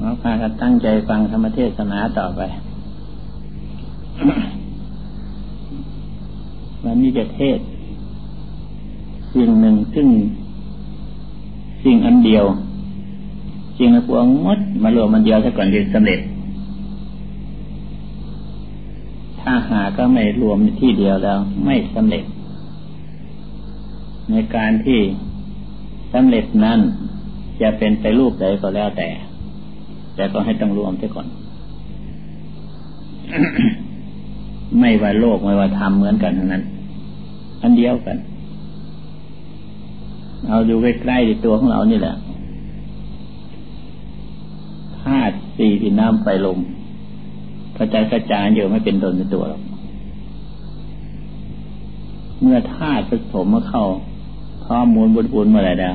มาพากันตั้งใจฟังธรรมเทศนาต่อไป วันนี้จะเทศ สิ่งหนึ่งซึ่ง สิ่งอันเดียวสิ่งอันพวงงดมารวมมันเดียวซะก่อนจะสำเร็จ ถ้าหาก็ไม่รวมที่เดียวแล้ว ไม่สำเร็จ ในการที่สำเร็จนั้นจะเป็นไปรูปใดก็แล้วแต่ แต่ก็ให้ต้องรวมเสียก่อน ไม่ว่าโลกไม่ว่าธรรมเหมือนกันทั้งนั้น อันเดียวกัน เอาดูใกล้ๆในตัวของเรานี่แหละธาตุสี่ดินน้ำไฟลมกระจายกระจายอยู่ไม่เป็นตนในตัวหรอกเมื่อธาตุผสมมาเข้าพร้อมมูลบุญบุญมื่อไรแล้ว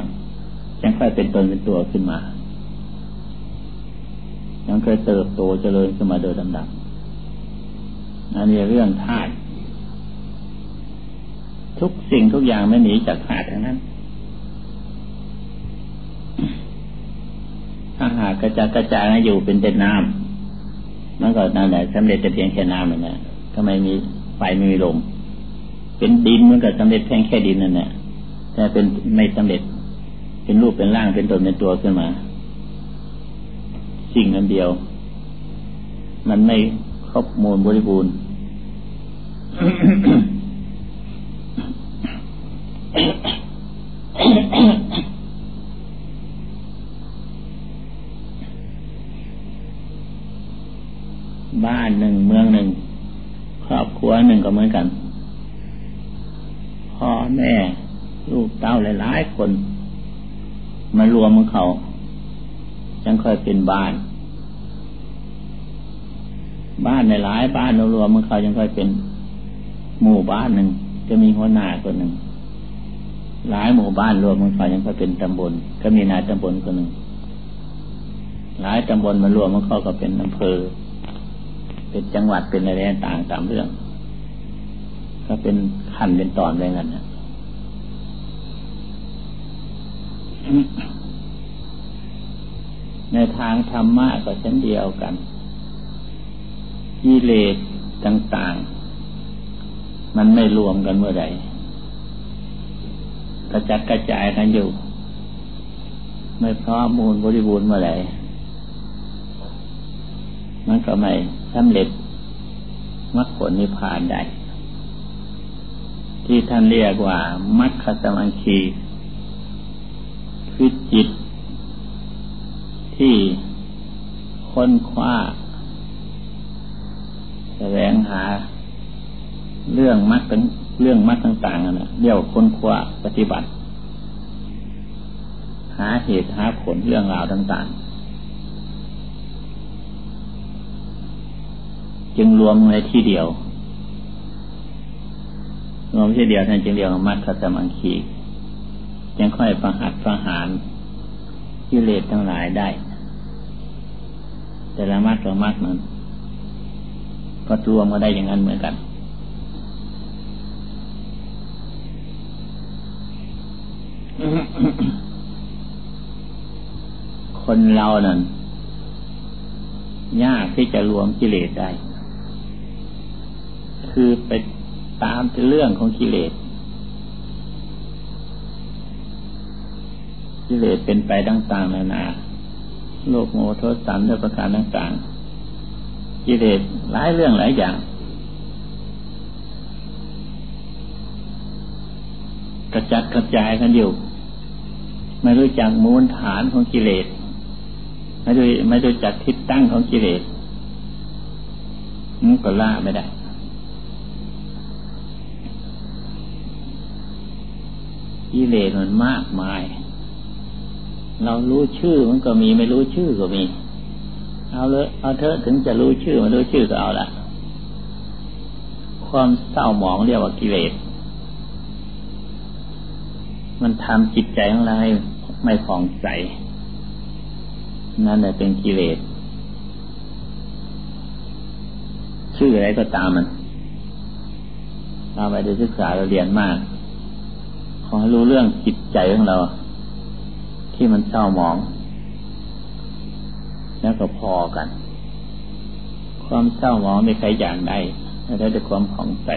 ยังค่อยเป็นตนเป็นตัวขึ้นมา ยังเคยเติบโตเจริญขึ้นมาโดยลำดับอันนี้เรื่องธาตุทุกสิ่งทุกอย่างไม่หนีจากธาตุทั้งนั้น ถ้าหากกระจายกระจายอยู่เป็นเป็นน้ำมันก็นั่นแหละสำเร็จแต่เพียงแค่น้ำนั่นแหละทำไมมีไฟไม่มีลมเป็นดินมันก็สำเร็จเพียงแค่ดินนั่นแหละแต่เป็นไม่สำเร็จ เป็นรูปเป็นร่างเป็นตนเป็นตัวขึ้นมา สิ่งอันเดียว มันไม่ครบมูลบริบูรณ์บ้านหนึ่งเมืองหนึ่ง ครอบครัวหนึ่งก็เหมือนกัน พ่อแม่ ลูกเต้าหลายๆคน มารวมของเขาจังค่อยเป็นบ้าน บ้านในหลายบ้านรวมของเขาจังค่อยเป็นหมู่บ้านหนึ่งจะมีหัวหน้าคนหนึ่งหลายหมู่บ้านรวมของเขายังค่อยเป็นตำบล ก็มีนายตำบลคนหนึ่งหลายตำบลมารวมของเขาก็เป็นอำเภอ เป็นจังหวัดเป็นอะไรต่างตามเรื่อง ก็เป็นขั้นเป็นตอนอะไรเงี้ยนะในทางธรรมะก็เช่นเดียวกัน กิเลสต่าง ๆ มันไม่รวมกันเมื่อใดกระจัดกระจายกันอยู่ ไม่พร้อมมูลบริบูรณ์เมื่อไหร่มันก็ไม่สำเร็จมรรคผลนิพพานได้ ที่ท่านเรียกว่า มัคคสมังคีคือจิต ที่ค้นคว้า แสวงหา เรื่องมรรคเรื่องมรรคต่างๆนะเรียกค้นคว้าปฏิบัติ หาเหตุหาผลเรื่องราวต่าง ๆ จึงรวมในที่เดียวรวมที่เดียวท่านจึงเรียกมัคคสมังคียังค่อยประหัดประหารกิเลสทั้งหลายได้ แต่ละมัดละมัดนั้น ก็รวมมาได้อย่างนั้นเหมือนกัน คนเรานั้นยากที่จะรวมกิเลสได้ คือไปตามเรื่องของกิเลสกิเลสเป็นไปต่างๆนานาโลกโมโทสันด้วยประการต่างๆ กิเลสหลายเรื่องหลายอย่าง กระจัดกระจายกันอยู่ ไม่รู้จักมูลฐานของกิเลสไม่รู้ไม่รู้จักทิศตั้งของกิเลสมันก็ล่าไม่ได้กิเลสมันมากมาย เรารู้ชื่อมันก็มีไม่รู้ชื่อก็มี เอาเลยเอาเถอะถึงจะรู้ชื่อม่รู้ชื่อก็เอาละความเศร้าหมองเรียกว่ากิเลสมันทำจิตใจของเราให้ไม่ผ่องใส นั่นแหละเป็นกิเลสชื่ออะไรก็ตามมันเราไปได้ศึกษาเราเรียนมาก ขอให้รู้เรื่องจิตใจของเรา ที่มันเศร้าหมอง แล้วก็พอกัน ความเศร้าหมองไม่ใครอย่างใดแล้วแต่ความผ่องใส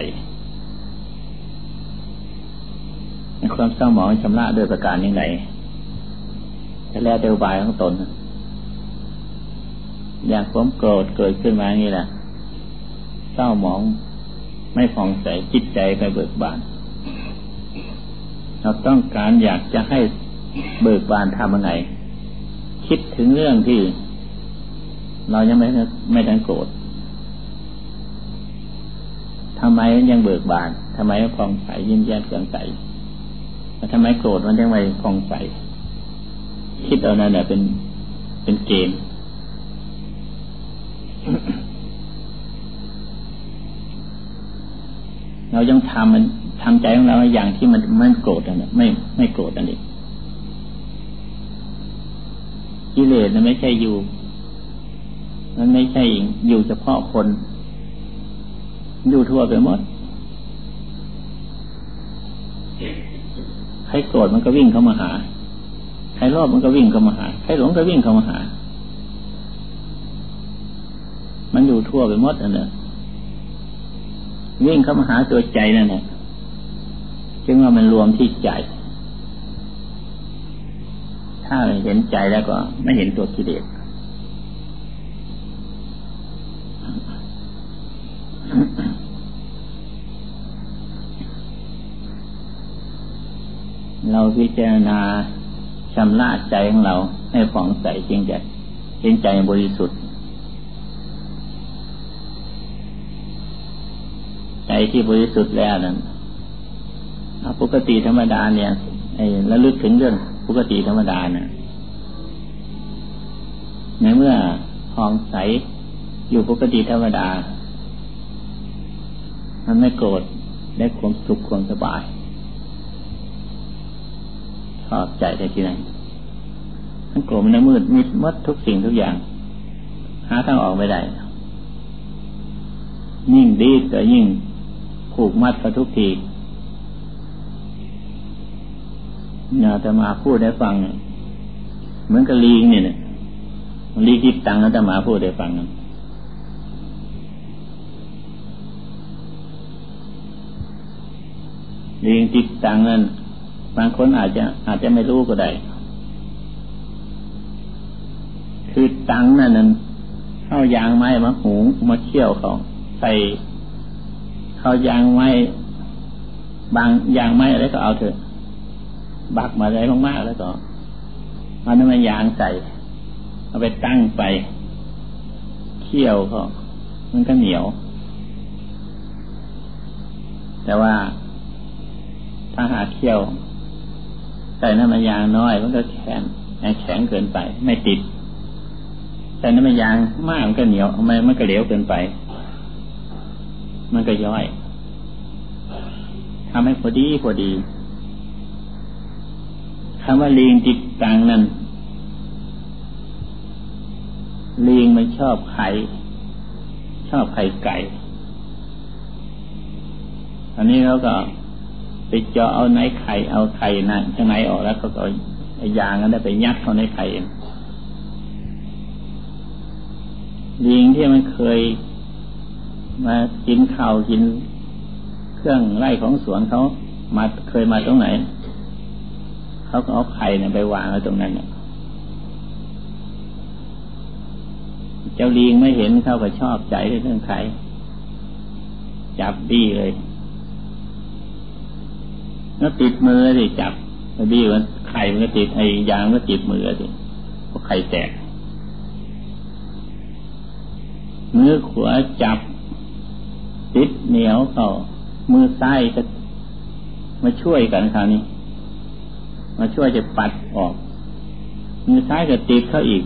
ความเศร้าหมองชำระโดยประการยังไงแต่แล้วเดวบายของตน อยากความโกรธเกิดขึ้นมาอย่างนี้แหละเศร้าหมองไม่ผ่องใสจิตใจไปเบิกบาน เราต้องการอยากจะให้เบิกบานทำยังไง คิดถึงเรื่องที่ เรายังไม่ไม่ทันโกรธทำไมยังเบิกบานทำไมผ่องใสยิ้มแย้มเกินใสทำไมโกรธมันยังไม่ผ่องใสคิดเอานั่นแหละเป็นเป็นเกณฑ์เรายังทำมันทำใจของเราอย่างที่มันไม่โกรธอันนี้ไม่ไม่โกรธอันนี้กิเลสมันไม่ใช่อยู่ มันไม่ใช่อยู่เฉพาะคน อยู่ทั่วไปหมดใครโกรธมันก็วิ่งเข้ามาหาใครรอบมันก็วิ่งเข้ามาหาใครหลงก็วิ่งเข้ามาหา มันอยู่ทั่วไปหมดอันนี้วิ่งเข้ามาหาตัวใจนั่นแหละจึงว่ามันรวมที่ใจ ถ้าเห็นใจแล้วก็ไม่เห็นตัวกิเลส เราพิจารณาชำระใจของเราให้ผ่องใสจริงใจจริงใจบริสุทธิ์ ใจที่บริสุทธิ์แล้วนั้นปกติธรรมดาเนี่ยไอ้ระลึกถึงเรื่องปกติธรรมดาเนี่ยในเมื่อทองใสอยู่ปกติธรรมดา มันไม่โกรธได้ความสุขความสบาย ชอบใจได้ที่ไหนมันโกรธมันมืดมิดมดทุกสิ่งทุกอย่าง หาทางออกไม่ได้ ยิ่งดีก็ยิ่งผูกมัดกับทุกทีเนี่ยจะมาพูดให้ฟัง เหมือนกับลีงเนี่ยลีกิบตังแล้วจะมาพูดให้ฟังลีงจิตตังนั้น บางคนอาจจะอาจจะไม่รู้ก็ได้ คือตังนั่นนั้นเข้ายางไม้มาหูมาเชี่ยวเขาใส่เข้ายางไม้บางยางไม้อะไรก็เอาเถอะ บักมาอะไรมากๆแล้วก็มันน้ำยางใส่เอาไปตั้งไปเคี่ยวก็มันก็เหนียว แต่ว่าถ้าหาเคี่ยว ใส่น้ำมันยางน้อยมันก็แข็งแข็งเกินไป ไม่ติด ใส่น้ำมันยางมากมันก็เหนียวมันมันก็เหลวเกินไป มันก็ย่อยทำให้พอดีพอดีคำว่าลิงจิตตังนั้นลิงมันชอบไข่ชอบไข่ไก่ อันนี้เขาก็ ไปเจาะเอาในไข่เอาไข่นั่นข้างในออกแล้วก็เอายางนั้นไปยัดเข้าในไข่เองลิงที่มันเคยมากินข้าวกินเครื่องไร่ของสวนเขามาเคยมาตรงไหนเขาก็เอาไข่เนี่ยไปวางไว้ตรงนั้นเนี่ยเจ้าลิงไม่เห็นเขาก็ชอบใจเรื่องไข่จับดีเลย แล้วติดมือสิจับดีมันไข่มันก็ติดไอ้ยางก็ติดมือสิพราะไข่แตกมือขวาจับ ติดเหนียวเขามือซ้ายก็มาช่วยกันคราวนี้ มาช่วยจะปัดออก มือซ้ายก็ติดเข้าอีก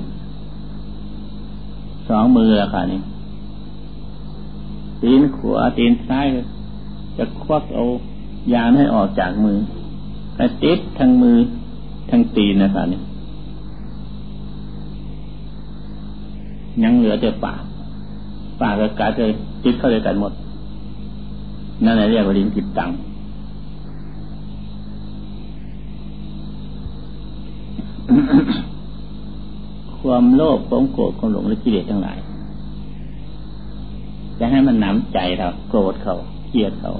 สองมือละค่ะนี่ตีนขวาตีนซ้ายจะควักเอา ยางให้ออกจากมือแต่ติดทั้งมือทั้งตีนนะคะนี่ยังเหลือแต่ปากปากกับกาจะติดเข้าด้วยกันหมด นั่นแหละเรียกว่าลิ้นติดตังคความโลภความโกรธความหลงและกิเลสทั้งหลาย จะให้มันหนำใจเรา โกรธเขาเกลียดเขา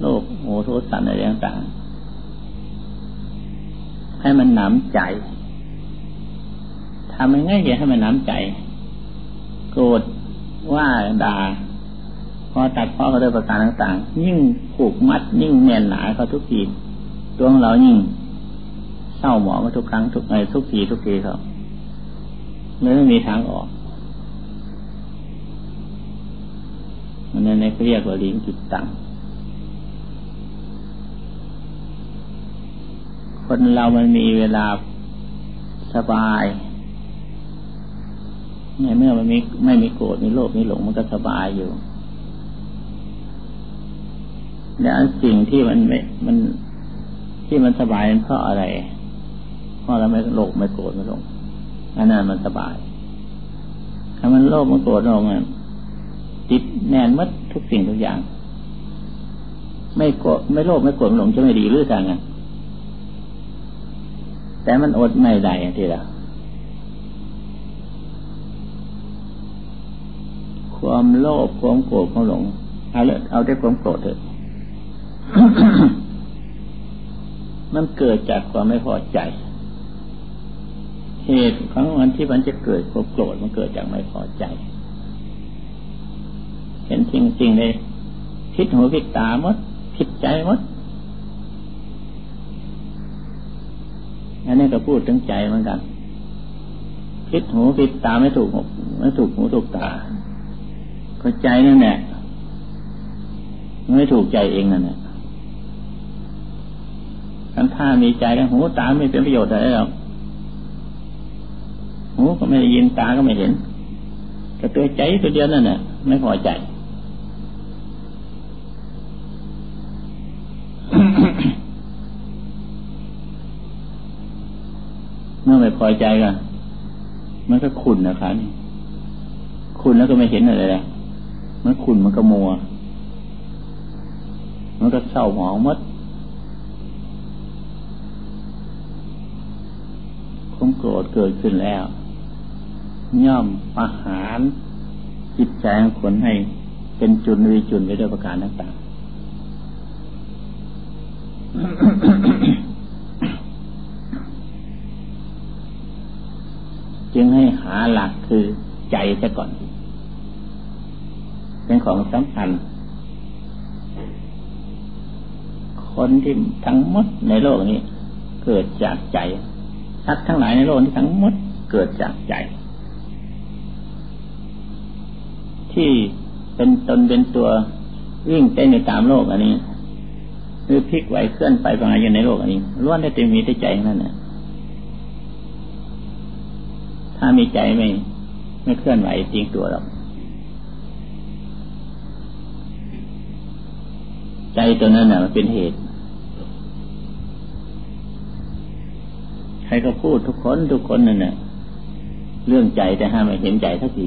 โลภโหโทสันอะไรต่างๆให้มันหนำใจทำยังไงจะให้มันหนำใจ โกรธว่าด่าพอตัดพ้อเขาด้วยประการต่างๆ ยิ่งผูกมัด ยิ่งแน่นหนาเขาทุกทีตัวของเรายิ่งเศร้าหมองทุกครั้งทุกไอทุกทีทุกทีเขาเลยไม่มีทางออกมันนั้นในเรียกว่าลิงจิตตัง คนเรามันมีเวลาสบายในเมื่อมันไม่ไม่มีโกรธมีโลภมีหลงมันก็สบายอยู่แล้วสิ่งที่มันไม่มันที่มันสบายเพราะอะไร เพราะเราไม่โลภไม่โกรธไม่หลงอันนั้นมันสบายถ้ามันโลภมันโกรธหลงมันติดแน่นมัดทุกสิ่งทุกอย่าง ไม่โกรธไม่โลภไม่โกรธไม่หลงจะไม่ดีหรือสังอะ แต่มันอดไม่ได้ทีละความโลภความโกรธความหลงเอาเลยเอาได้ความโกรธเถอะมันเกิดจากความไม่พอใจ เหตุของมันที่มันจะเกิดความโกรธมันเกิดจากไม่พอใจ เห็นจริงจริงเลยพิดหูพิดตามดผิดใจมด อันนี้ก็พูดถึงใจเหมือนกันพิดหูพิดตาไม่ถูกไม่ถูกหูถูกตาก็ใจนั่นแหละไม่ถูกใจเองนั่นแหละทั้งท่ามีใจแล้วหูตาไม่เป็นประโยชน์อะไรหรอกหูก็ไม่ได้ยินตาก็ไม่เห็นแต่ตัวใจตัวเดียวนั่นแหละไม่พอใจ เมื่อไม่พอใจกันมันก็ขุนนะครับนี่ขุนแล้วก็ไม่เห็นอะไรเลยมันขุนมันก็มัว มันก็เศร้าหมองมัดคงโกรธเกิดขึ้นแล้ว ย่อมอาหารจิตใจของคนให้เป็นจุนวิจุนไปด้วยประการต่างๆ จึงให้หาหลักคือใจซะก่อน เป็นของสำคัญ คนที่ทั้งหมดในโลกนี้ เกิดจากใจทักทั้งหลายในโลกนี้ทั้งหมดเกิดจากใจ ที่เป็นตนเป็นตัววิ่งเต้นในตามโลกอันนี้ หรือพลิกไหวเคลื่อนไปไปอยู่ในโลกอันนี้ล้วนได้เต็มมีแต่ใจนั่นแหละ ถ้ามีใจไม่ ไม่เคลื่อนไหวจริงตัวหรอกใจตัวนั้นน่ะมันเป็นเหตุ ใครก็พูดทุกคนทุกคนนั่นน่ะเรื่องใจแต่ห้ามไม่เห็นใจทักที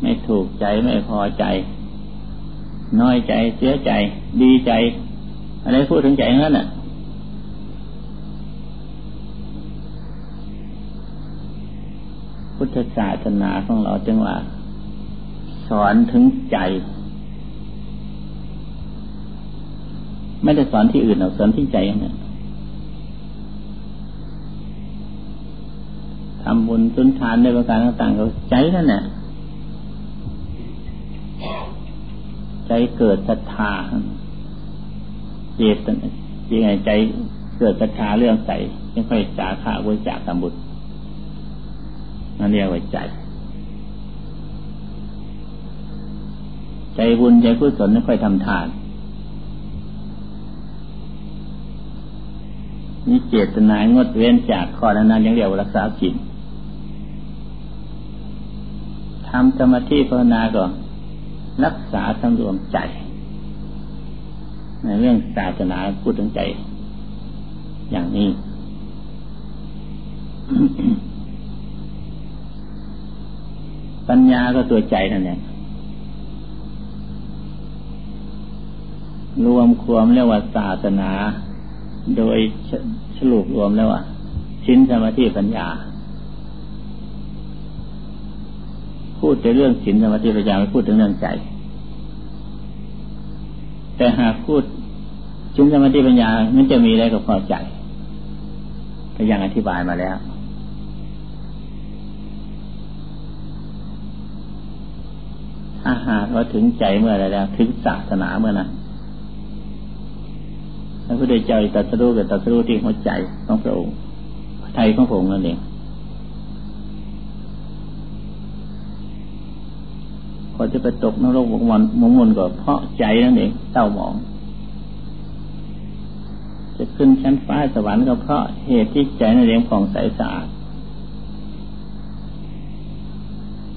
ไม่ถูกใจไม่พอใจ น้อยใจเสียใจ ดีใจ อะไรพูดถึงใจนั้นน่ะ พุท ธศาสนาของเราจึงว่า สอนถึงใจ ไม่ได้สอนที่อื่นเราสอนที่ใจเนี่ยทำบุญสุนทานในประการต่างๆก็ใจนั่นแหละใจเกิดศรัทธาเจตยังไงใจเกิดศรัทธาเรื่องใส่ไม่ค่อยจาค่าบริจาคทำบุญ นั่นเรียกว่าใจ ใจบุญใจกุศลไม่ค่อยทำทานมีเจตนางดเว้นจากข้อนั้นนั้นยังเรียกว่ารักษาศีลทำสมาธิภาวนาก็รักษาสำรวมใจในเรื่องศาสนาพูดถึงใจ อย่างนี้ ปัญญาก็ตัวใจนั่นแหละรวมความเรียกว่าศาสนา โดยสรุปรวมแล้วว่าชินสมาธิปัญญา พูดแต่เรื่องชินสมาธิปัญญาไม่พูดถึงเรื่องใจ แต่หากพูดชินสมาธิปัญญามันจะมีอะไรกับพอใจก็ยังอธิบายมาแล้ว ถ้าหากว่าถึงใจเมื่อไรแล้วถึงศาสนาเมื่อนั้นพระพุทธเจ้าตรัสรู้กับตรัสรู้ที่หัวใจของพระองค์ไทยของพระองค์นั่นเองพอจะไปตกนรกมงมนมงมนก็เพราะใจนั่นเองเต้าหมอง จะขึ้นชั้นฟ้าสวรรค์ก็เพราะเหตุที่ใจนั่นเองผ่องใสสะอาด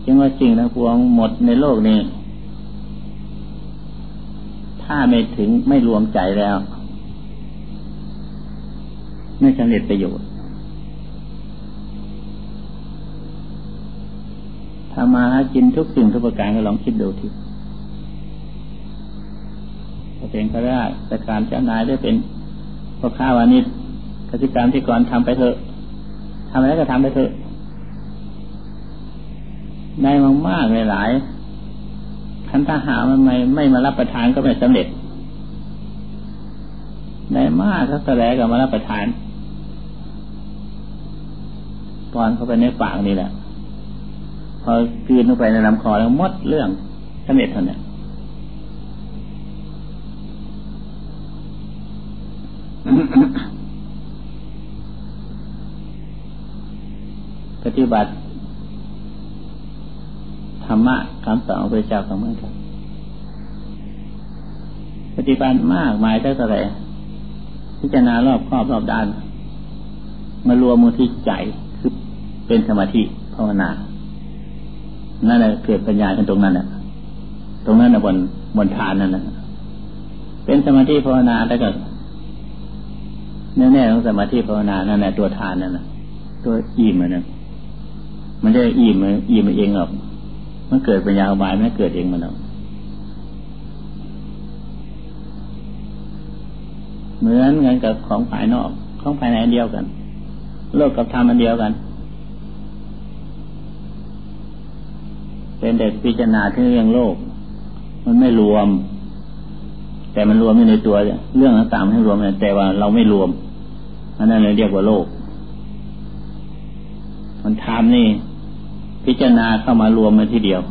จึงว่าจริงนะพวงหมดในโลกนี้ ถ้าไม่ถึงไม่รวมใจแล้ว ไม่สำเร็จประโยชน์ถ้ามาหากินทุกสิ่งทุกประการก็ลองคิดดูทีจะเป็นข้าราชการเจ้านายได้เป็นพ่อข้าวานิชกสิกรรมที่ก่อนทำไปเถอะทำอะไรก็ทำไปเถอะ ได้มามากหลายคันถ้าหามันไม่ไม่มารับประทานก็ไม่สำเร็จ ได้มากถ้าแสลก็มารับประทานตอนเข้าไปในปากนี่แหละ พอกืนลงไปในลำคอแล้วมดเรื่องสำเร็จเท่านั้นปฏิบัติ รรมะคำสอนของพระเจ้าก็เหมือนกันปฏิบัติมากมายเท่าไหร่พิจารณารอบครอบรอบด้าน มารวมมือที่ใจคือเป็นสมาธิภาวนา นั่นแหละเกิดปัญญาในตรงนั้นแหละตรงนั้นนะบนบนฐานนั่นแหละเป็นสมาธิภาวนาแล้วก็แน่ๆของสมาธิภาวนานั่นแหละตัวฐานนั่นแหละตัวอิ่มนนั่นมันจะอิ่มอิ่มเองหรอก มันเกิดปัญญาอบายไม่เกิดเองมันเอาเหมือนกันกับของภายนอก ของภายในเดียวกัน โลกกับธรรมอันเดียวกัน เป็นเด็กพิจารณาที่เรื่องโลก มันไม่รวม แต่มันรวมอยู่ในตัว เรื่องต่างๆให้รวมแต่ว่าเราไม่รวมอันนั้นเลยเรียกว่าโลก มันทำนี่ พิจารณาเข้ามารวมมาทีเดียว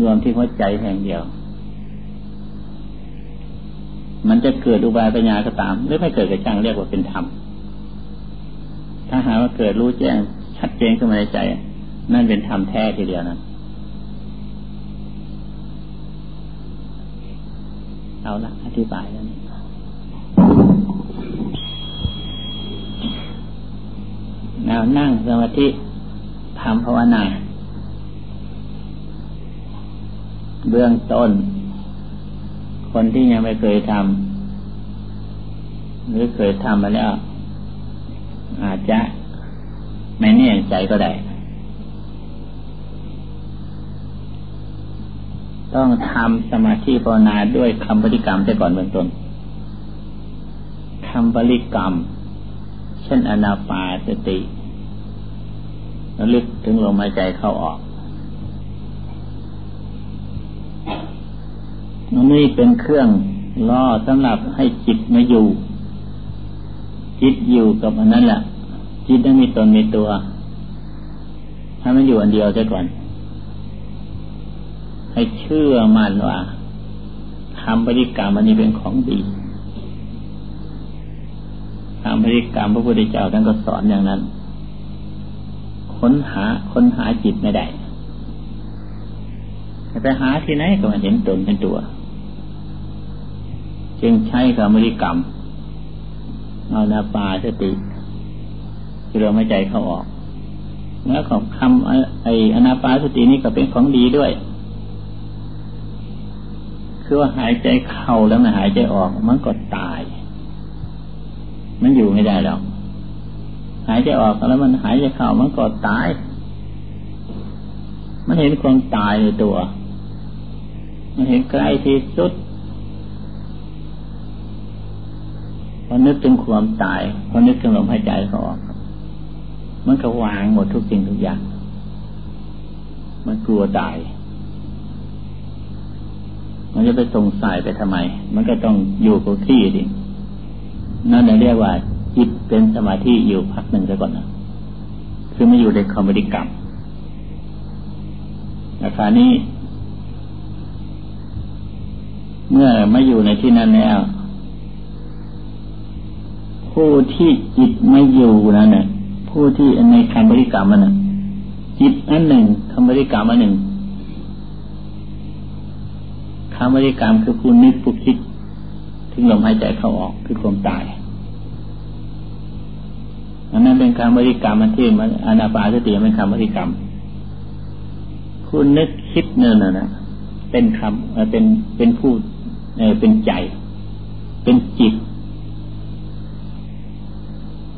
รวมที่หัวใจแห่งเดียว มันจะเกิดอุบายปัญญาก็ตาม หรือไม่เกิดก็ช่างเรียกว่าเป็นธรรม ถ้าหาว่าเกิดรู้แจ้งชัดเจนขึ้นมาในใจ นั่นเป็นธรรมแท้ทีเดียวนะเอาละอธิบายแล้วนี่ แนวนั่งสมาธิทำภาวนา เบื้องต้น คนที่ยังไม่เคยทำหรือเคยทำมาแล้ว อาจจะไม่แน่ใจก็ได้ ต้องทำสมาธิภาวนาด้วยคำปฏิกรรมไปก่อนเบื้องต้นคำบริกรรม เช่นอนาปาสติ ระลึกถึงลมหายใจเข้าออกนนี่เป็นเครื่องล่อสำหรับให้จิตมาอยู่ จิตอยู่กับอันนั้นแหละจิตต้องมีตนมีตัวถ้ามันอยู่อันเดียวซะก่อน ให้เชื่อมั่นว่าคำปฏิกรรมอันนี้เป็นของดีทางพริกรรมพระพุทธเจ้าท่านก็สอนอย่างนั้น ค้นหาค้นหาจิตไม่ได้ไปหาที่ไหนก็มาเห็นตนเป็นตัว จึงใช้กรรมริกรรมเอานาปาสติคือเราไม่ใจเข้าออกแล้วของคำไออนาปาสตินี่ก็เป็นของดีด้วย คือว่าหายใจเข้าแล้วมันหายใจออกมันก็ตาย มันอยู่ไม่ได้แล้ว หายใจออกแล้วมันหายใจเข้ามันก็ตาย มันเห็นความตายในตัว มันเห็นใกล้ที่สุดพอนึกถึงความตายพอนึกถึงลมหายใจเขาออก มันก็วางหมดทุกสิ่งทุกอย่าง มันกลัวตาย มันจะไปสงสัยไปทำไม มันก็ต้องอยู่กับที่ดินั่นเรียกว่า จิตเป็นสมาธิอยู่พักหนึ่งซะก่อนนะคือไม่อยู่ในคอมมิดิกรรมอากานี้ เมื่อไม่อยู่ในที่นั้นแล้วผู้ที่จิตไม่อยู่นั่นเนี่ยผู้ที่ในคำบริกรรมมันจิตอันหนึ่งคำบริกรรมอันหนึ่งคำบริกรรมคือผู้นึกผู้คิด ถึงลมหายใจเข้าออกคือความตาย อันนั้นเป็นคำบริกรรมมันที่มันอนาปาสติเป็นคำบริกรรมผู้นึกคิดเนี่ยนะนะเป็นคำเป็นเป็นผู้เป็นใจ เป็นจิต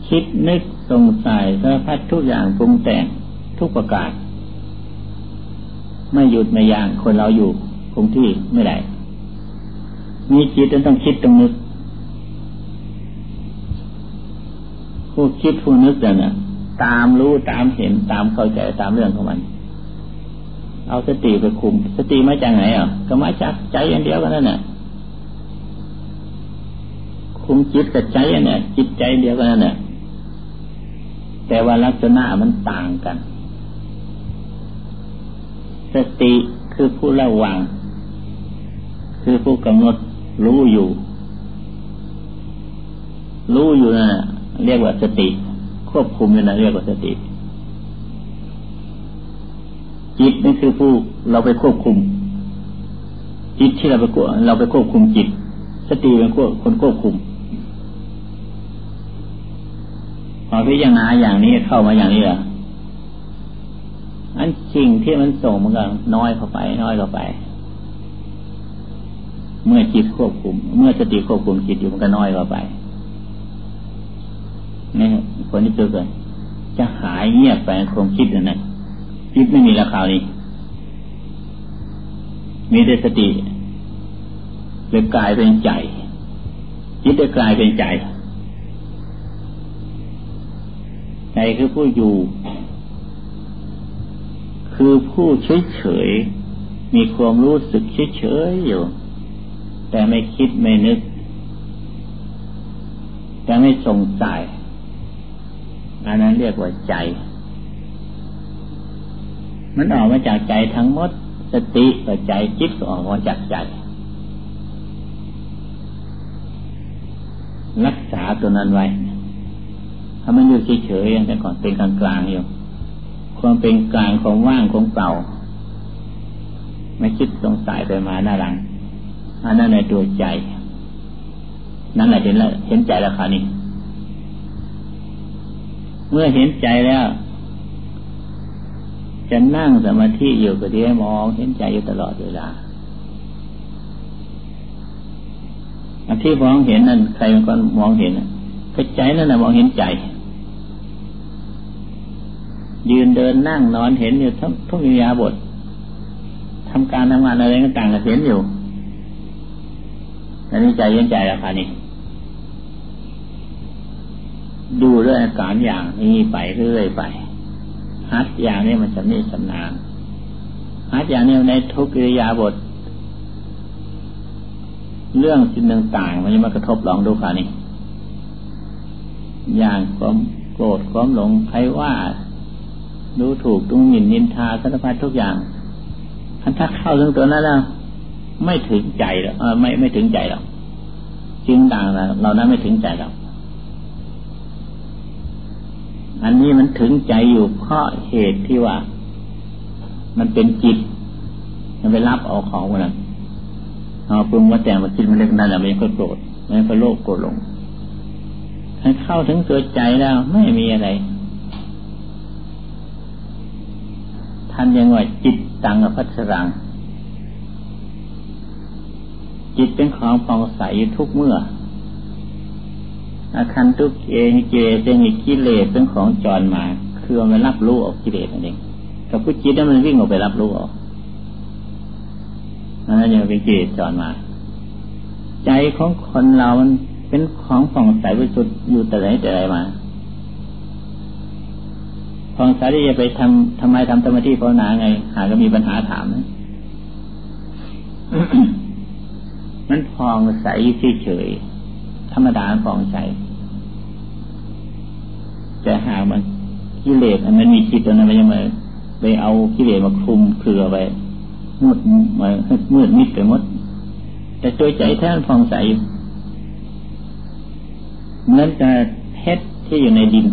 คิดนึกสงสัยสารพัดทุกอย่างปรุงแต่งทุกประการไม่หยุดไม่ยั้งคนเราอยู่คงที่ไม่ได้มีจิตต้องคิดต้องนึก ผู้คิดผู้นึกเนี่ยตามรู้ตามเห็นตามเข้าใจตามเรื่องของมัน เอาสติไปคุม สติมาจากไหนอะก็มาจากใจอย่างเดียวกันนั่นแหละคุมจิตกับใจเนี่ยจิตใจเดียวกันนั่นแหละแต่ว่าลักษณะมันต่างกัน สติคือผู้ระวัง คือผู้กำหนดรู้อยู่ รู้อยู่นะ่ะ เรียกว่าสติ ควบคุมอยู่นะเรียกว่าสติ จิตนี่คือผู้เราไปควบคุม จิตที่เราไปกวเราไปควบคุมจิต สติเป็นคนควบคุมพอพิจารณาอย่างนี้เข้ามาอย่างนี้เหรออันจริงที่มันส่งมันก็น้อยเข้าไป น้อยเข้าไป เมื่อจิตควบคุม เมื่อสติควบคุมจิตอยู่มันก็น้อยเข้าไป นี่คนที่เจอกินจะหายเงียบไปความคิดนั่นนะคิดไม่มีราคานี้มีแต่สติเลยกลายเป็นใจจิตจะกลายเป็นใจ ใจคือผู้อยู่ คือผู้เฉยเฉยมีความรู้สึกเฉยเฉยอยู่ แต่ไม่คิดไม่นึก แต่ไม่สงสัย อันนั้นเรียกว่าใจ มันออกมาจากใจทั้งหมด สติกับใจจิตก็ออกมาจากใจ รักษาตัวนั้นไว้ถ้ามันอยู่เฉยๆแต่ก่อนเป็นกลางกลางอยู่ความเป็นกลางของว่างของเปล่าไม่คิดสงสัยไปมาหน้าหลังอันนั้นในตัวใจ นั่นแหละเห็นแล้วเห็นใจแล้วคราวนี้ เมื่อเห็นใจแล้ว จะนั่งสมาธิอยู่ก็ดีมองเห็นใจอยู่ตลอดเวลาอันที่มองเห็นนั่นใครมันก็มองเห็นก็ใจนั่นแหละมองเห็นใจ ยืนเดินนั่งนอนเห็นอยู่ทุกทุกอิยาบททำการทำงานอะไรต่างๆก็เห็นอยู่อันนี้ใจเย็นใจแล้วค่ะนี่ ดูเรื่อาการอย่างนี้ไปเรื่อยไปฮัดอย่างนี้มันจะไม่ชำนาญฮัดอย่างนี้ในทุกิริยาบท เรื่องสิ่งต่างๆมันจะมากระทบลองดูค่ะนี่อย่างความโกรธความหลงใครว่า ดูถูกตุงหมิ่นนินทาสารพัดทุกอย่างท่านถ้าเข้าถึงตัวนั้นแล้วไม่ถึงใจหรอกไม่ไม่ถึงใจหรอกจึงต่างเรานั้นไม่ถึงใจหรอก อันนี้มันถึงใจอยู่เพราะเหตุที่ว่า มันเป็นจิต มันไปรับเอาของมันเอาปรุงว่าแต่มาคิดมันเล็กนั่นแหละมันก็โกรธมันก็โลภโกรธลงถ้าเข้าถึงตัวใจแล้ว ไม่มีอะไรท่านยังว่าจิตตังอภัสรัง จิตเป็นของปองใสทุกเมื่อ อาคันทุกเองเจเป็นกิเลสเป็นของจรมา คือมันรับรู้ออกกิเลสนั่นเองกับผู้จิตนั้นมันวิ่งออกไปรับรู้ออกนั่นยังเป็นกิเลสจรมา ใจของคนเรามันเป็นของผ่องใสบริสุทธิ์อยู่แต่ไหนแต่ไรมาผ่องใสที่จะไปทำทำไมทำสมาธิภาวนาไง หาก็มีปัญหาถามนะมันพองใสเฉยๆธรรมดาพองใส แต่หามันกิเลสมันมีจิตตัวนั้นมันยังมาไปเอากิเลสมาคลุมเครือไปมืดมามืดมิดไปหมด แต่ตัวใจแท้พองใสเหมือนกับเพชรที่อยู่ในดิน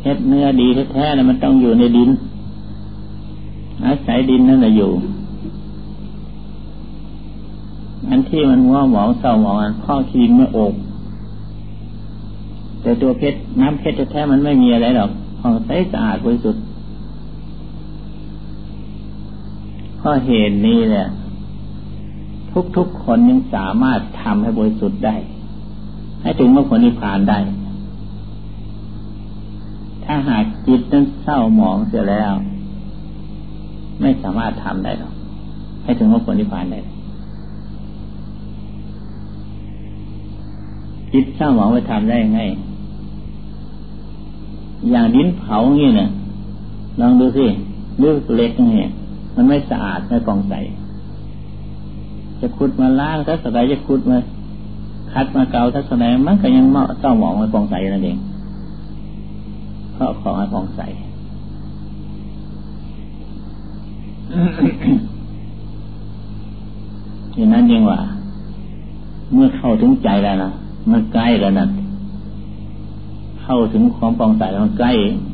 เพชรเนื้อดีแท้ๆนะมันต้องอยู่ในดิน อาศัยดินนั่นแหละอยู่ อันที่มันว่าหมองเศร้าหมองอันข้อคีนไม่อก แต่ตัวเพชรน้ำเพชรแท้มันไม่มีอะไรหรอกผ่องใสสะอาดบริสุทธิ์ข้อเหตุนี้แหละทุกๆคนยังสามารถทำให้บริสุทธิ์ได้ ให้ถึงมรรคผลนิพพานได้ ถ้าหากจิตนั้นเศร้าหมองเสียแล้ว ไม่สามารถทำได้หรอกให้ถึงมรรคผลนิพพานได้จิตเศร้าหมองไปทำได้ยังไง อย่างดินเผางี้เนะ่ยลองดูสิเรื่อเล็กนี่มันไม่สะอาดไม่กองใสจะขุดมาล้างถ้าสดายจะขุดมาคัดมาเกาถ้าสดายมันก็ยังเมาเศร้าหมองมาปองใสนั่นเองเพราะของให้ปองใสอย่างนั้นยังว่า เมื่อเข้าถึงใจแล้วนะมันใกล้แล้วนะ เข้าถึงความปองใสมันใกล้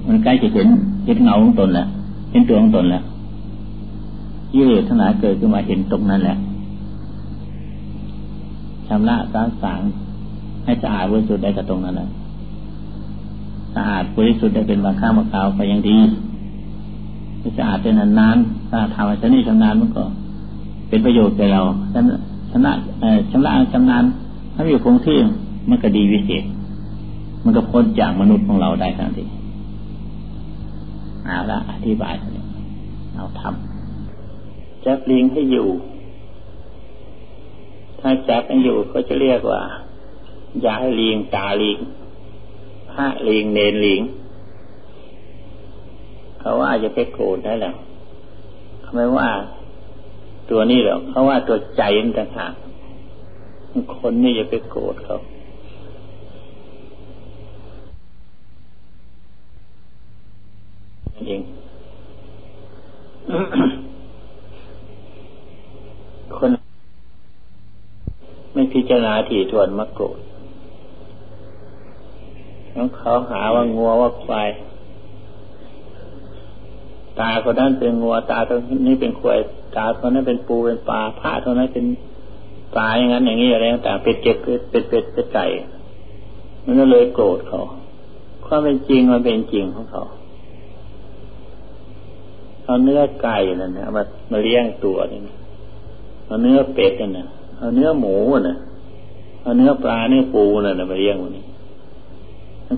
มันใกล้จะเห็นเห็นเงาของตนแล้วเห็นตัวของตนแล้วยิ่งเลทั้งหลายเกิดขึ้นมาเห็นตรงนั้นแหละชำระสางสางให้สะอาดบริสุทธิ์ได้กับตรงนั้นนะสะอาดบริสุทธิ์ได้เป็นบางข้างบางคราวไปยังดีไม่สะอาดเป็นนานๆถ้าทำชนิดชำนาญมันก็ เป็นประโยชน์แก่เราชำระชำระชำระชำนาญถ้าอยู่คงที่มันก็ดีวิเศษ มันก็พ้นจากมนุษย์ของเราได้ทันทีเอาละอธิบายเอาทำจับลิงให้อยู่ ถ้าจับกันอยู่ก็จะเรียกว่ายาให้ลิงตาลิงพระลิงเนนลิงเขาว่าจะไปโกรธได้แล้วเขาไม่ว่า ตัวนี้หรอกเขาว่าตัวใจมันต่างหากคนนี่จะไปโกรธเขา เอง คนไม่พิจารณาถี่ถ้วนมากโกรธแล้วเขาหาว่างัวว่าควาย ตาคนนั้นเป็นงัว ตาคนนี้เป็นควายตาคนนั้นเป็นปูเป็นปลาพระคนนั้นเป็นปลาอย่างนั้นอย่างนี้อะไรต่างเป็ดเจ็บเป็ดเป็ดเป็ดไก่มันก็เลยโกรธเขาความเป็นจริงมันเป็นจริงของเขา เอาเนื้อไก่นั่นนะมามาเลี้ยงตัวนี่เอาเนื้อเป็ดนั่นนะเอาเนื้อหมูน่ะเอาเนื้อปลาเนื้อปูน่ะมาเลี้ยงวันนี้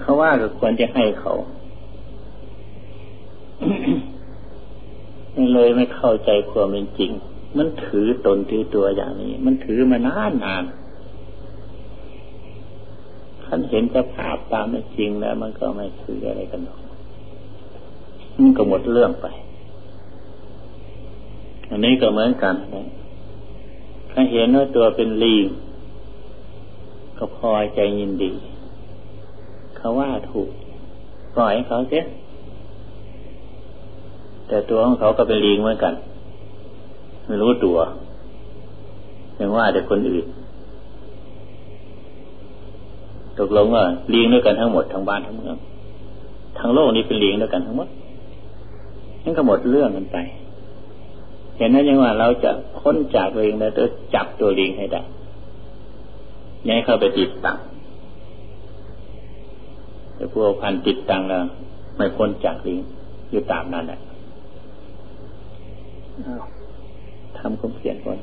เขาว่าก็ควรจะให้เขาเลยไม่เข้าใจความเป็นจริง มันถือตนถือตัวอย่างนี้ มันถือมานานนานท่านเห็นสภาพตามเป็นจริงแล้ว มันก็ไม่ถืออะไรกันหรอกมันก็หมดเรื่องไป อันนี้ก็เหมือนกันถ้าเห็นว่าตัวเป็นลีงก็พอใจยินดี เขาว่าถูกปล่อยเขาเสียแต่ตัวของเขาก็เป็นลีงเหมือนกัน ไม่รู้ตัวยังว่าแต่คนอื่นตกลงว่าลีงด้วยกันทั้งหมดทั้งบ้านทั้งเมืองทั้งโลกนี้เป็นลีงด้วยกันทั้งหมดนั่นก็หมดเรื่องกันไป เห็นนั้นยังว่าเราจะพ้นจากตัวเองแล้วจะจับตัวลิงให้ได้ยังให้เข้าไปติดตังแต่พวกพันติดตังแล้วไม่พ้นจากลิงอยู่ตามนั้นแหละทำความเพียรก่อน